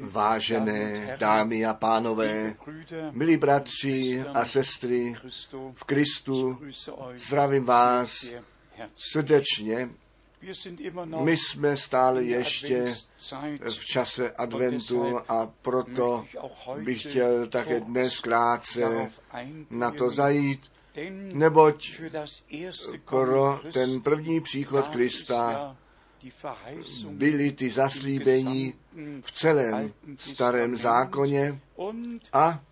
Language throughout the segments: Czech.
Vážené dámy a pánové, milí bratři a sestry v Kristu, zdravím vás srdečně. My jsme stále ještě v čase adventu a proto bych chtěl také dnes krátce na to zajít, neboť pro ten první příchod Krista byly ty zaslíbení v celém starém zákoně a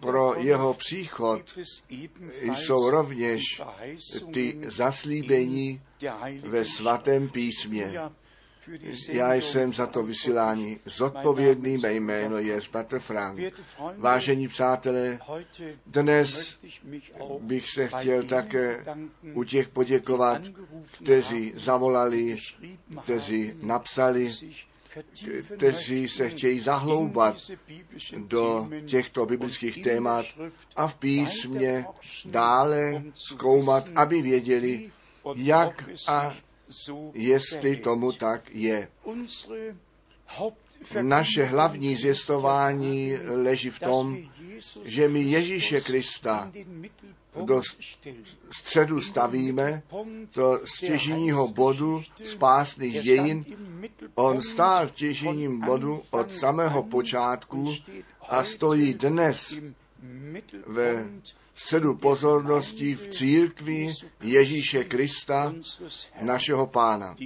pro jeho příchod jsou rovněž ty zaslíbení ve svatém písmě. Já jsem za to vysílání zodpovědný, mé jméno je Patr Frank. Vážení přátelé, dnes bych se chtěl také u těch poděkovat, kteří zavolali, kteří napsali, kteří se chtějí zahloubat do těchto biblických témat a v písmě dále zkoumat, aby věděli, jak a jestli tomu tak je. Naše hlavní zjistování leží v tom, že my Ježíše Krista do středu stavíme, do stěžního bodu spásných dějin. On stál v těžním bodu od samého počátku a stojí dnes ve středu pozornosti v církvi Ježíše Krista, našeho pána.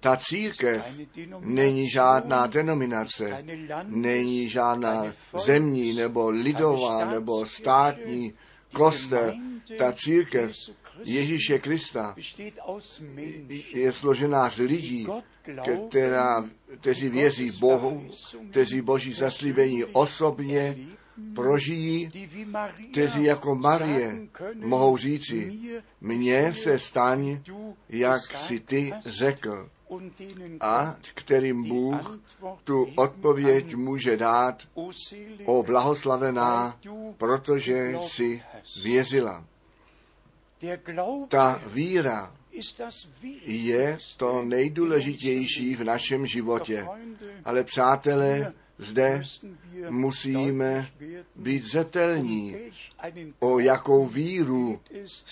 Ta církev není žádná denominace, není žádná zemní nebo lidová nebo státní kostel. Ta církev Ježíše Krista je složená z lidí, která, kteří věří Bohu, kteří Boží zaslíbení osobně prožijí, kteří jako Marie mohou říci, mně se staň, jak si ty řekl. A kterým Bůh tu odpověď může dát, o blahoslavená, protože si věřila. Ta víra je to nejdůležitější v našem životě. Ale přátelé, zde musíme být zetelní, o jakou víru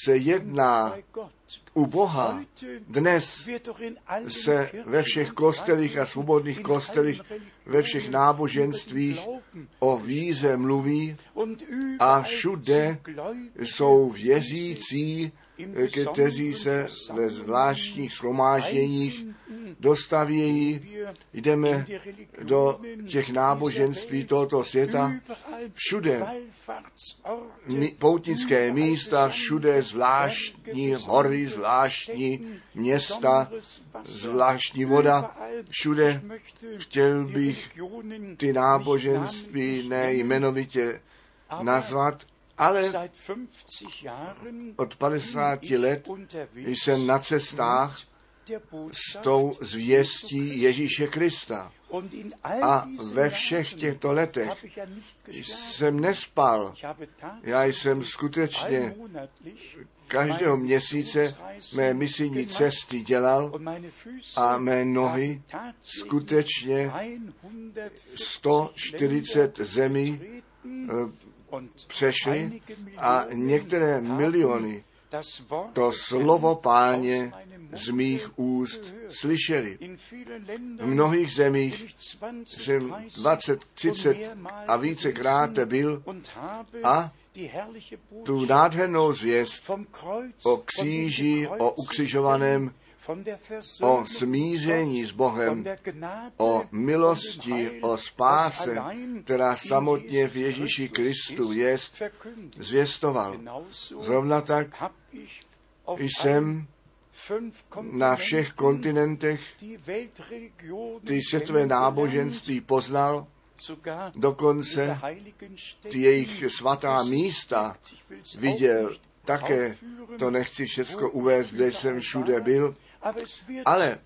se jedná u Boha. Dnes se ve všech kostelích a svobodných kostelích, ve všech náboženstvích o víře mluví a všude jsou věřící, kteří se ve zvláštních schromážděních dostavějí, jdeme do těch náboženství tohoto světa, všude poutnické místa, všude zvláštní hory, zvláštní města, zvláštní voda, všude chtěl bych ty náboženství nejmenovitě nazvat, ale od 50 let jsem na cestách s tou zvěstí Ježíše Krista. A ve všech těchto letech jsem nespal. Já jsem skutečně každého měsíce mé misijní cesty dělal a mé nohy skutečně 140 zemí přešly a některé miliony to slovo páně z mých úst slyšeli. V mnohých zemích jsem 20, 30 a více krát byl a tu nádhernou zvěst o kříži, o ukřižovaném, o smíření s Bohem, o milosti, o spáse, která samotně v Ježíši Kristu je, zvěstoval. Zrovna tak jsem na všech kontinentech ty světové náboženství poznal, dokonce ty jejich svatá místa viděl. Také to nechci všechno uvést, kde jsem všude byl, ale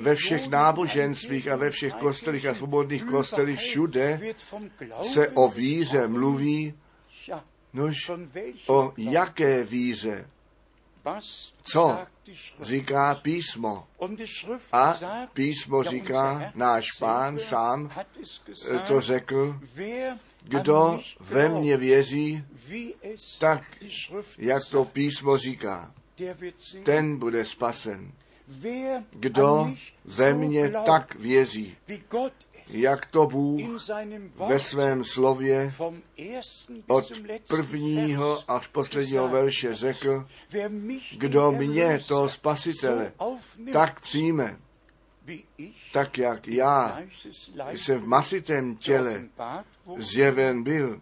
ve všech náboženstvích a ve všech kostelích a svobodných kostelích všude se o víře mluví, nož o jaké víře? Co říká písmo. A písmo říká, náš pán sám to řekl, kdo ve mně věří, tak jak to písmo říká, ten bude spasen. Kdo ve mně tak věří, jak to Bůh ve svém slově od prvního až posledního verše řekl, kdo mě, toho spasitele, tak přijme, tak jak já jsem v masitém těle zjeven byl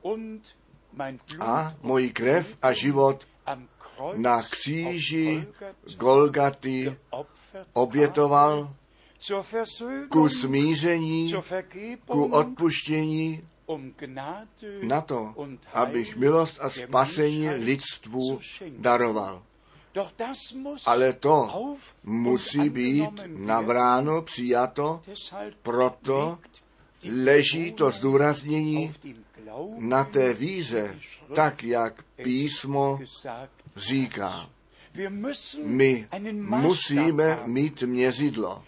a moji krev a život na kříži Golgaty obětoval ku smíření, ku odpuštění, na to, abych milost a spasení lidstvu daroval. Ale to musí být navráno, přijato, proto leží to zdůraznění na té víze, tak jak písmo říká. My musíme mít měřidlo.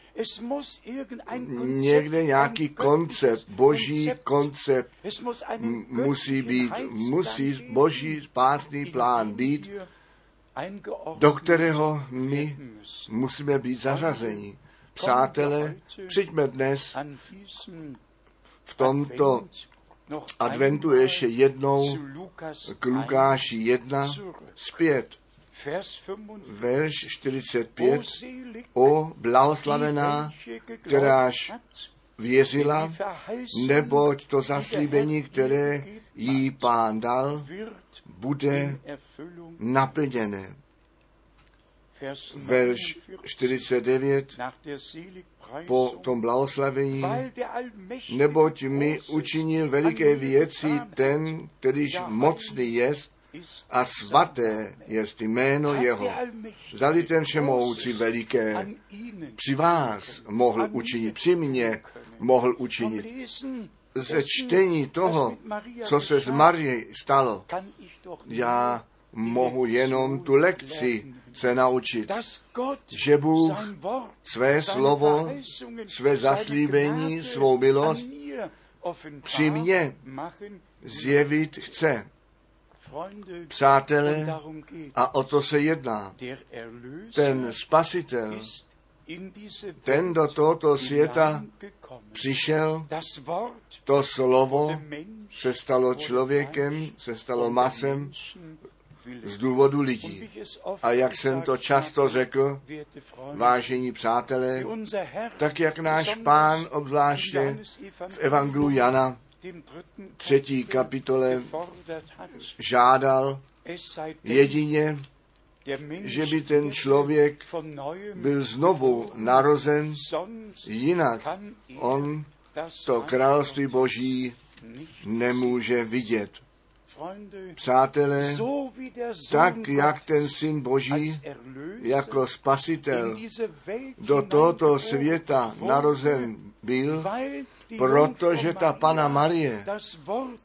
Někde nějaký koncept, boží koncept musí být, musí boží spásný plán být, do kterého my musíme být zařazeni. Přátelé, přijďme dnes v tomto adventu ještě jednou k Lukáši 1 zpět verš 45, o blahoslavená, kteráž věřila, neboť to zaslíbení, které jí pán dal, bude naplněné. Verš 49, po tom blahoslavení, neboť mi učinil veliké věci ten, kterýž mocný jest a svaté je jméno jeho. Zali ten všemoucí veliké při vás mohl učinit, při mně mohl učinit. Ze čtení toho, co se s Marie stalo, já mohu jenom tu lekci se naučit, že Bůh své slovo, své zaslíbení, svou milost při mně zjevit chce. Přátelé, a o to se jedná. Ten spasitel, ten do tohoto světa přišel, to slovo se stalo člověkem, se stalo masem z důvodu lidí. A jak jsem to často řekl, vážení přátelé, tak jak náš pán obzvláště v Evangelu Jana třetí kapitole žádal jedině, že by ten člověk byl znovu narozen, jinak on to království boží nemůže vidět. Přátelé, tak jak ten syn Boží jako spasitel do tohoto světa narozen byl, protože ta Pana Marie,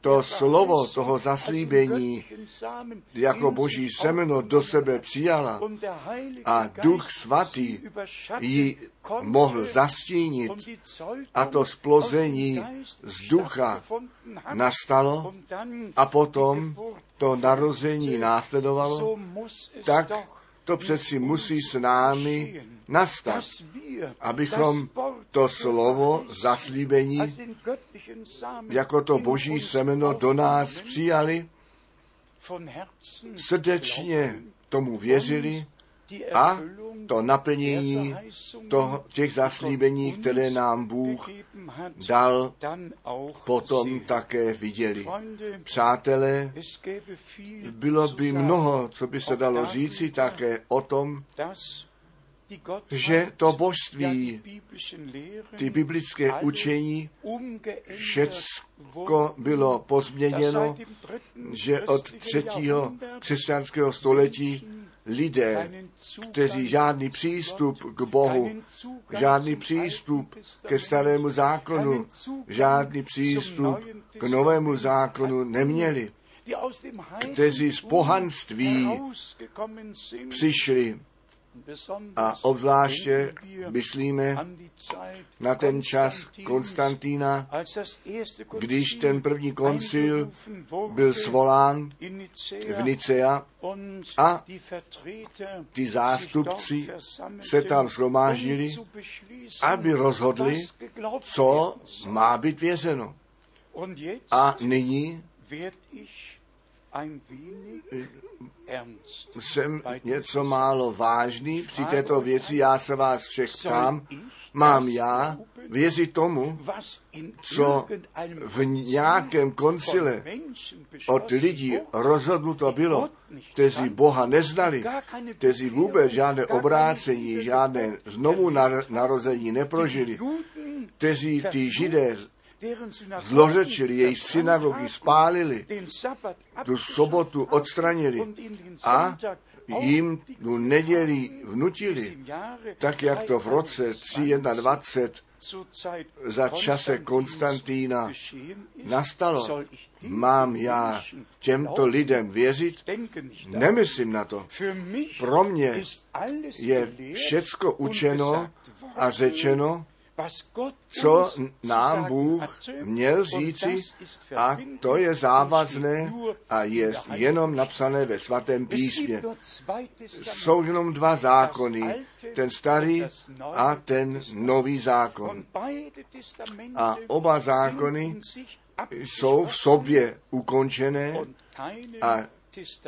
to slovo toho zaslíbení jako boží semeno do sebe přijala a duch svatý ji mohl zastínit a to splození z ducha nastalo a potom to narození následovalo, tak to přeci musí s námi nastat, abychom to slovo zaslíbení jako to boží semeno do nás přijali, srdečně tomu věřili a to naplnění toho, těch zaslíbení, které nám Bůh dal, potom také viděli. Přátelé, bylo by mnoho, co by se dalo říci také o tom, že to božství, ty biblické učení, všecko bylo pozměněno, že od třetího křesťanského století lidé, kteří žádný přístup k Bohu, žádný přístup ke starému zákonu, žádný přístup k novému zákonu neměli. kteří z pohanství přišli a obzvláště myslíme na ten čas Konstantína, když ten první koncil byl svolán v Nicea a ty zástupci se tam shromáždili, aby rozhodli, co má být vězeno. A nyní jsem něco málo vážný při této věci, já se vás všech ptám, mám já věřit tomu, co v nějakém koncile od lidí rozhodnuto bylo, kteří Boha neznali, kteří vůbec žádné obrácení, žádné znovu narození neprožili, kteří ty židé zlořečili, jejich synagogy spálili, tu sobotu odstranili a jim tu neděli vnutili, tak jak to v roce 321 za čase Konstantína nastalo. Mám já těmto lidem věřit? Nemyslím na to. Pro mě je všecko učeno a řečeno, co nám Bůh měl říci a to je závazné a je jenom napsané ve svatém písmě. Jsou jenom dva zákony, ten starý a ten nový zákon. A oba zákony jsou v sobě ukončené a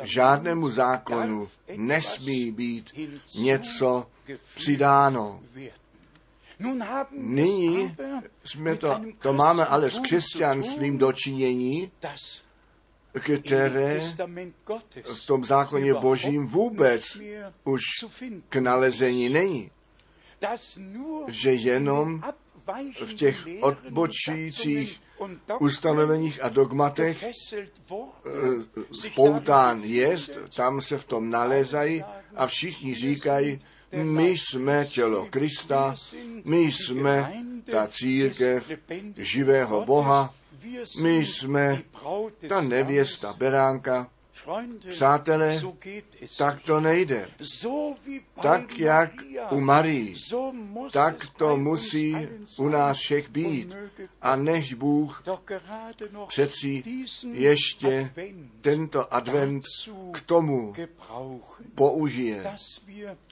žádnému zákonu nesmí být něco přidáno. Nyní jsme to, to máme ale s křesťanstvím dočinění, které v tom zákoně božím vůbec už k nalezení není. Že jenom v těch odbočících ustanoveních a dogmatech spoután jest, tam se v tom nalézají a všichni říkají, my jsme tělo Krista, my jsme ta církev živého Boha, my jsme ta nevěsta beránka. Přátelé, tak to nejde. Tak jak u Marii, tak to musí u nás všech být. A než Bůh přeci ještě tento advent k tomu použije,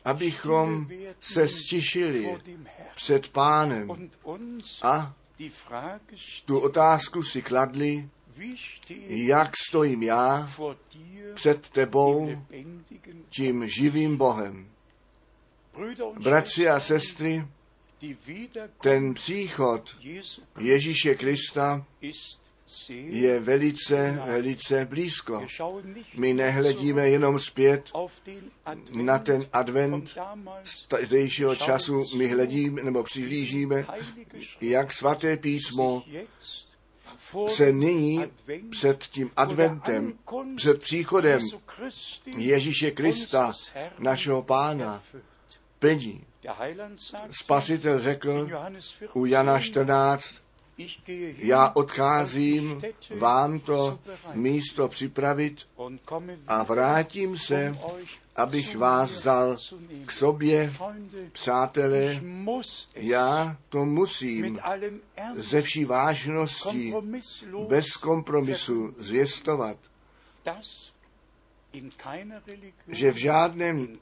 abychom se stišili před pánem a tu otázku si kladli, jak stojím já před tebou, tím živým Bohem. Bratři a sestry, ten příchod Ježíše Krista je velice, velice blízko. My nehledíme jenom zpět na ten advent zdejšího času, my hledíme nebo přihlížíme, jak svaté písmo se nyní před tím adventem, před příchodem Ježíše Krista, našeho pána, plní. Spasitel řekl u Jana 14, já odcházím vám to místo připravit a vrátím se, abych vás vzal k sobě, přátelé, já to musím ze vší vážností, bez kompromisu zvěstovat, že v žádném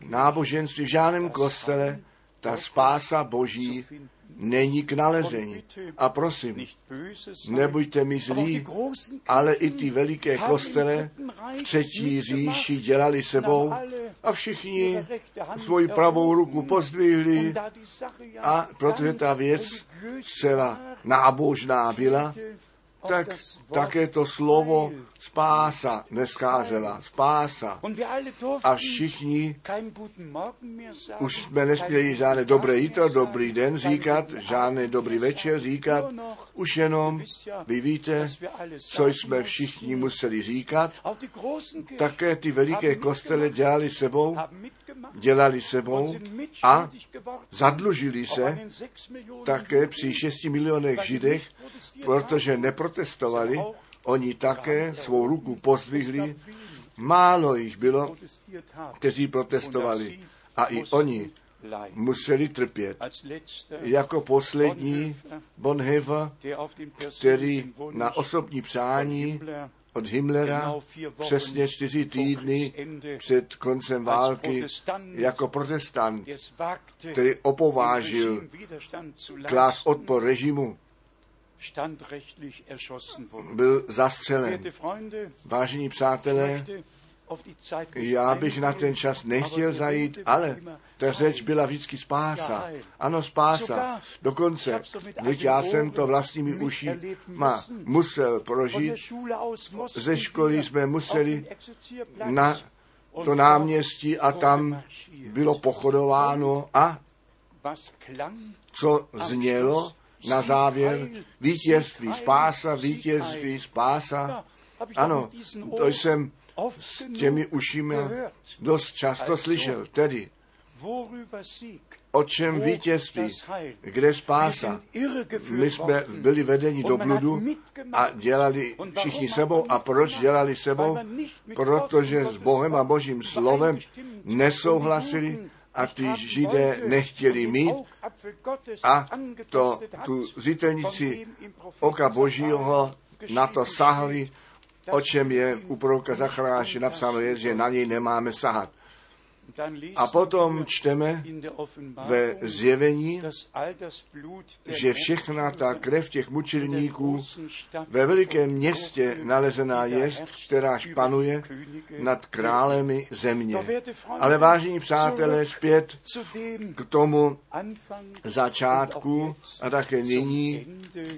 náboženství, v žádném kostele ta spása Boží není k nalezení. A prosím, nebuďte mi zlí, ale i ty veliké kostele v třetí říši dělali sebou a všichni svoji pravou ruku pozdvihli a protože ta věc zcela nábožná byla, tak také to slovo spása nescházela. Spása. A všichni už jsme nesměli žádné dobré jíto, dobrý den říkat, žádný dobrý večer říkat, už jenom, vy víte, co jsme všichni museli říkat. Také ty veliké kostele dělali sebou, dělali sebou a zadlužili se také při 6 milionech židech, protože neprotestovali Oni také svou ruku pozdvihli. Málo jich bylo, kteří protestovali. A i oni museli trpět. Jako poslední Bonhoeffer, který na osobní přání od Himmlera přesně čtyři týdny před koncem války jako protestant, který opovážil klás odpor režimu, byl zastřelen. Vážení přátelé, já bych na ten čas nechtěl zajít, ale ta řeč byla vždycky spása. Ano, spása. Dokonce, když já jsem to vlastními uši má, musel prožít, ze školy jsme museli na to náměstí a tam bylo pochodováno a co znělo na závěr vítězství, spása, vítězství, spása. Ano, to jsem s těmi ušimi dost často slyšel. Tedy, o čem vítězství, kde spása. My jsme byli vedeni do bludu a dělali všichni sebou. A proč dělali sebou? Protože s Bohem a Božím slovem nesouhlasili a ty židé nechtěli mít a to, tu zitelnici oka Božího na to sahli o čem je u proroka Zacharáše napsáno, je, že na něj nemáme sahat. A potom čteme ve zjevení, že všechna ta krev těch mučilníků ve velikém městě nalezená je, která španuje nad králemi země. Ale vážení přátelé, zpět k tomu začátku a také nyní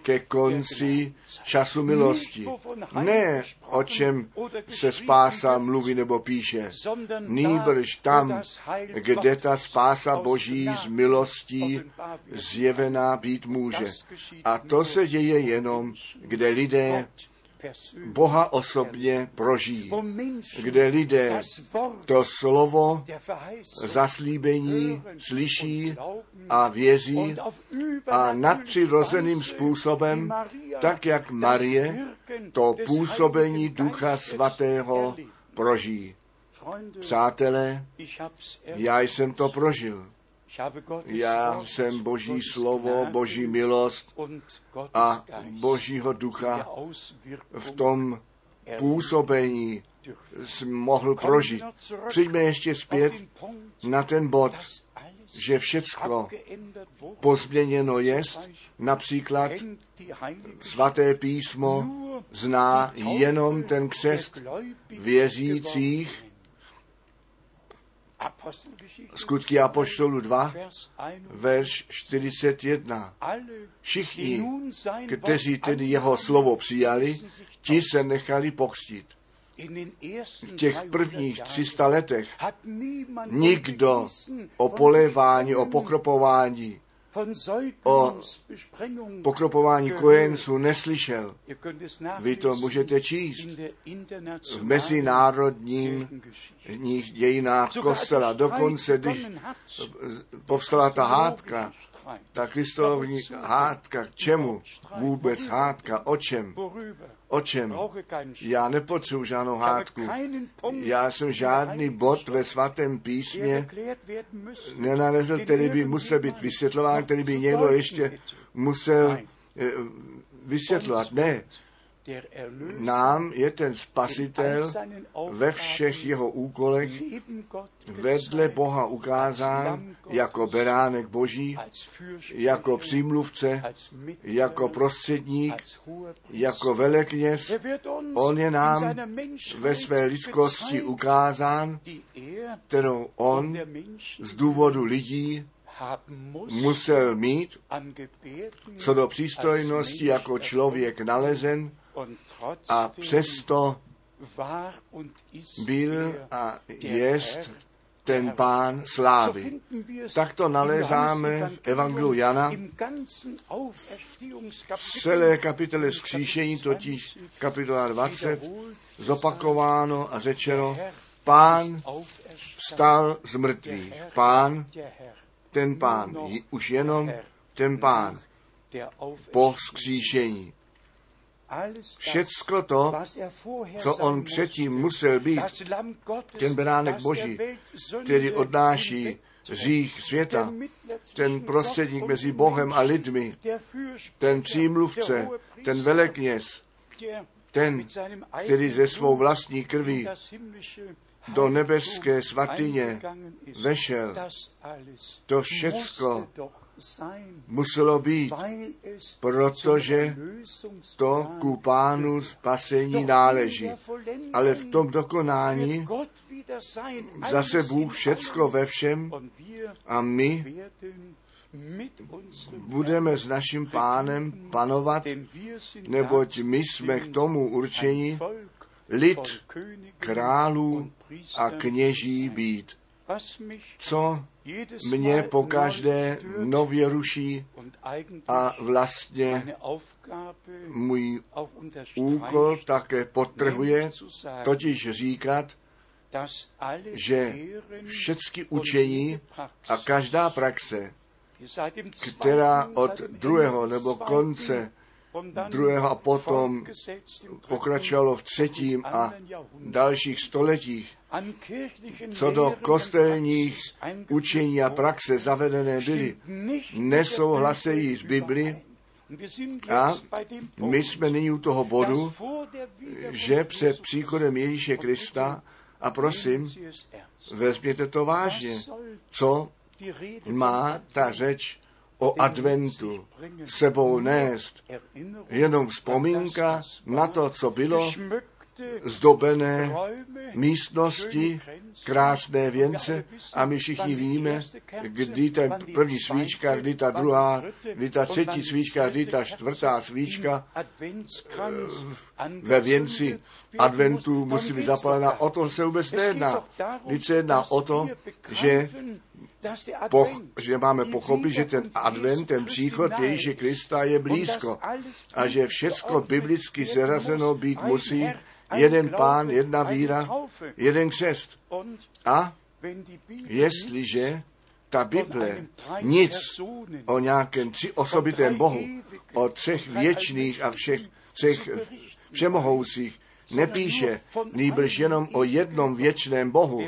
ke konci času milosti. Ne o čem se spása mluví nebo píše, nýbrž tam, kde ta spása Boží z milostí zjevená být může. A to se děje jenom, kde lidé Boha osobně prožijí, kde lidé to slovo zaslíbení slyší a věří a nadpřirozeným způsobem, tak jak Marie, to působení Ducha Svatého prožijí. Přátelé, já jsem to prožil. Já jsem Boží slovo, Boží milost a Božího ducha v tom působení mohl prožít. Přijďme ještě zpět na ten bod, že všecko pozměněno jest, například svaté písmo zná jenom ten křest věřících, Skutky Apoštolu 2, verš 41. Všichni, kteří tedy jeho slovo přijali, ti se nechali pokřtít. V těch prvních 300 letech nikdo o polévání, o pokropování o pokropování kojenců neslyšel. Vy to můžete číst v mezinárodním dějinách kostela. Dokonce, když povstala ta hádka, ta Kristolovní hádka, k čemu vůbec hádka, o čem? O čem? Já nepotřebuji žádnou hádku. Já jsem žádný bod ve svatém písmě nenalezl, který by musel být vysvětlován, který by někdo ještě musel eh, vysvětlovat. Ne, nám je ten spasitel ve všech jeho úkolech vedle Boha ukázán jako beránek Boží, jako přímluvce, jako prostředník, jako velekněz. On je nám ve své lidskosti ukázán, kterou on z důvodu lidí musel mít co do přístojnosti jako člověk nalezen a přesto byl a jest ten pán slávy. Tak to nalézáme v Evangelu Jana v celé kapitole vzkříšení, totiž kapitola 20, zopakováno a řečeno, pán vstal z mrtvých. Pán, ten pán, už jenom ten pán po vzkříšení. Všecko to, co on předtím musel být, ten beránek Boží, který odnáší řích světa, ten prostředník mezi Bohem a lidmi, ten přímluvce, ten velekněz, ten, který ze svou vlastní krví do nebeské svatyně vešel. To všecko muselo být, protože to ku pánu spasení náleží. Ale v tom dokonání zase Bůh všecko ve všem a my budeme s naším pánem panovat, neboť my jsme k tomu určení lid králů a kněží být. Co mě pokaždé nově ruší a vlastně můj úkol také potrhuje, totiž říkat, že všechny učení a každá praxe, která od druhého nebo konce druhého a potom pokračovalo v třetím a dalších stoletích, co do kostelních učení a praxe zavedené byly, nesouhlasejí s Bibli a my jsme nyní u toho bodu, že před příchodem Ježíše Krista, a prosím, vezměte to vážně, co má ta řeč o adventu sebou nést. Jenom vzpomínka na to, co bylo, zdobené místnosti, krásné věnce a my všichni víme, kdy ta první svíčka, kdy ta druhá, kdy ta třetí svíčka, kdy ta čtvrtá svíčka ve věnci adventu musí být zapalena. O to se vůbec nejedná. Když se jedná o to, že poch, že máme pochopit, že ten advent, ten příchod Ježíše Krista je blízko a že všecko biblicky zarazeno být musí, jeden pán, jedna víra, jeden křest. A jestliže ta Bible nic o nějakém tři osobitém Bohu, o třech věčných a všech třech všemohoucích nepíše, nýbrž jenom o jednom věčném Bohu,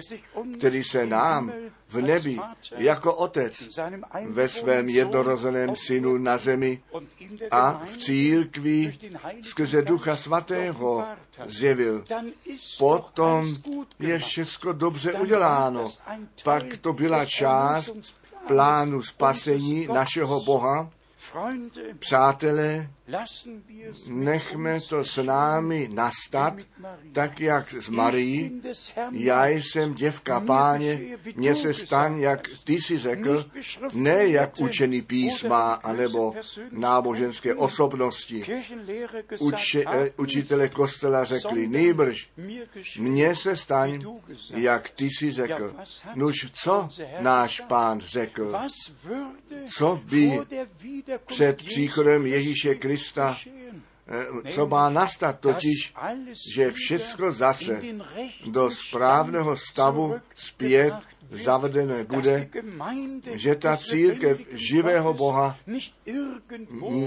který se nám v nebi jako otec ve svém jednorozeném synu na zemi a v církvi skrze Ducha Svatého zjevil. Potom je všechno dobře uděláno. Pak to byla část plánu spasení našeho Boha, Přátelé, nechme to s námi nastat, tak jak s Marií. Já jsem děvka páně, mně se stan, jak ty si řekl, ne jak učený písma anebo náboženské osobnosti. Uče, eh, učitele kostela řekli, nejbrž, mně se staň, jak ty si řekl. Nuž co náš pán řekl? Co by před příchodem Ježíše Krista, eh, co má nastat, totiž, že všechno zase do správného stavu zpět zavedené bude, že ta církev živého Boha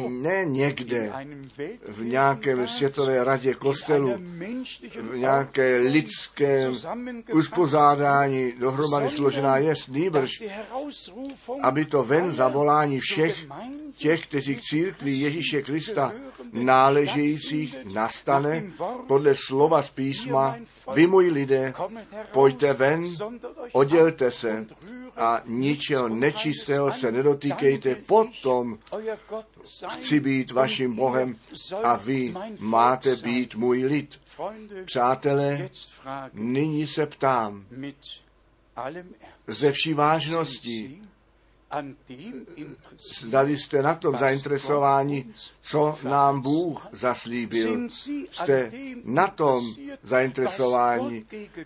ne někde v nějakém světové radě kostelu, v nějaké lidské uspořádání dohromady složená. je, nýbrž, aby to ven zavolání všech těch, kteří k církvi Ježíše Krista náležejících nastane podle slova z písma, vy můj lidé, pojďte ven, oddělte se a ničeho nečistého se nedotýkejte, potom chci být vaším Bohem a vy máte být můj lid. Přátelé, nyní se ptám ze vší vážností, Zdali jste na tom zainteresováni, co nám Bůh zaslíbil. Jste na tom zainteresováni,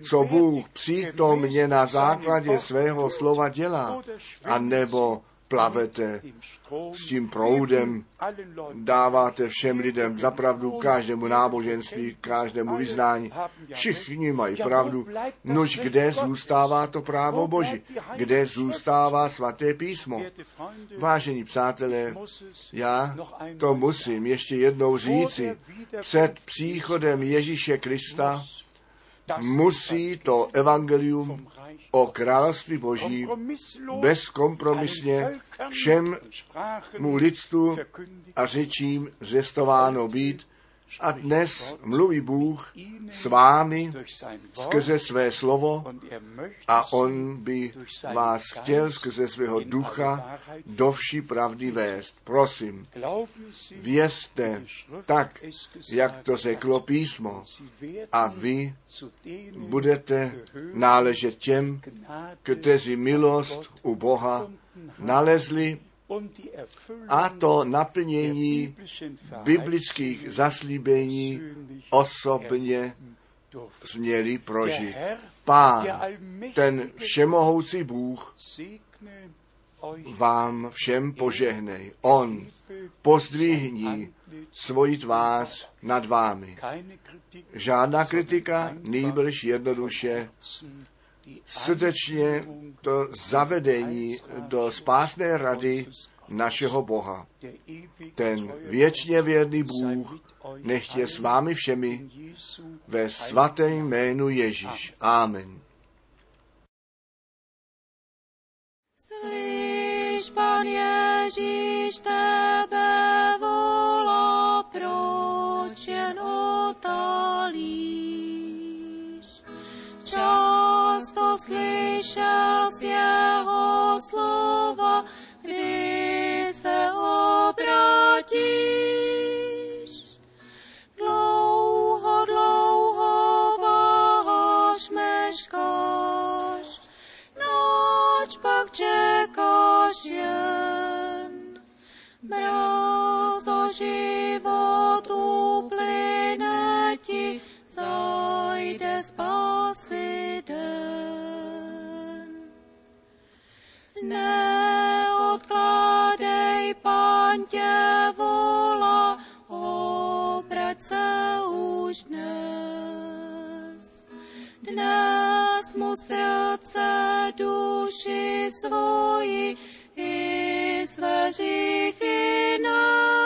co Bůh přítomně na základě svého slova dělá, a nebo plavete s tím proudem, dáváte všem lidem zapravdu, každému náboženství, každému vyznání. Všichni mají pravdu. Nož kde zůstává to právo Boží? Kde zůstává svaté písmo? Vážení přátelé, já to musím ještě jednou říci. Před příchodem Ježíše Krista musí to evangelium o království Boží bezkompromisně všem mu lidstvu a řečím zvěstováno být. A dnes mluví Bůh s vámi skrze své slovo a On by vás chtěl skrze svého ducha do vší pravdy vést. Prosím, vězte tak, jak to řeklo písmo a vy budete náležet těm, kteří milost u Boha nalezli a to naplnění biblických zaslíbení osobně směli prožít. Pán, ten všemohoucí Bůh, vám všem požehnej. On pozdvihní svoji tvář nad vámi. Žádná kritika, nýbrž jednoduše srdečně to zavedení do spásné rady našeho Boha. Ten věčně věrný Bůh nech je s vámi všemi ve svatém jménu Ježíš. Amen. Slyš, Pan Ježíš, tebe volá, proč jen otálíš? Slyšel srdce duši svoji i své hříchy nás.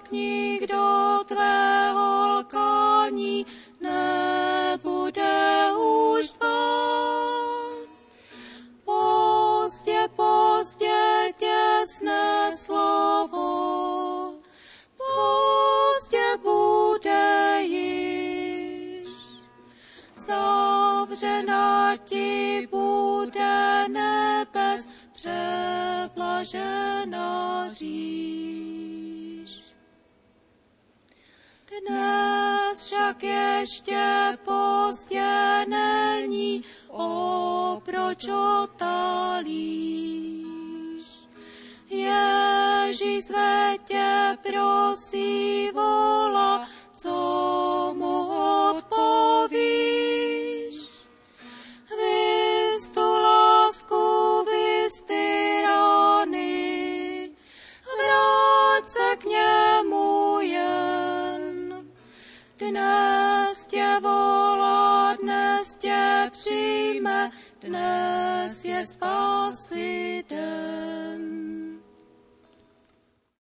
Avšak nikdo tvého lkání nebude už dbát. Pozdě, pozdě těsné slovo, pozdě bude již. Zavřena ti bude nebes, přeblažena říš. Však ještě pozdě není, o proč otálíš. Ježíš své tě prosí, volá, co mu ima nas je spasi.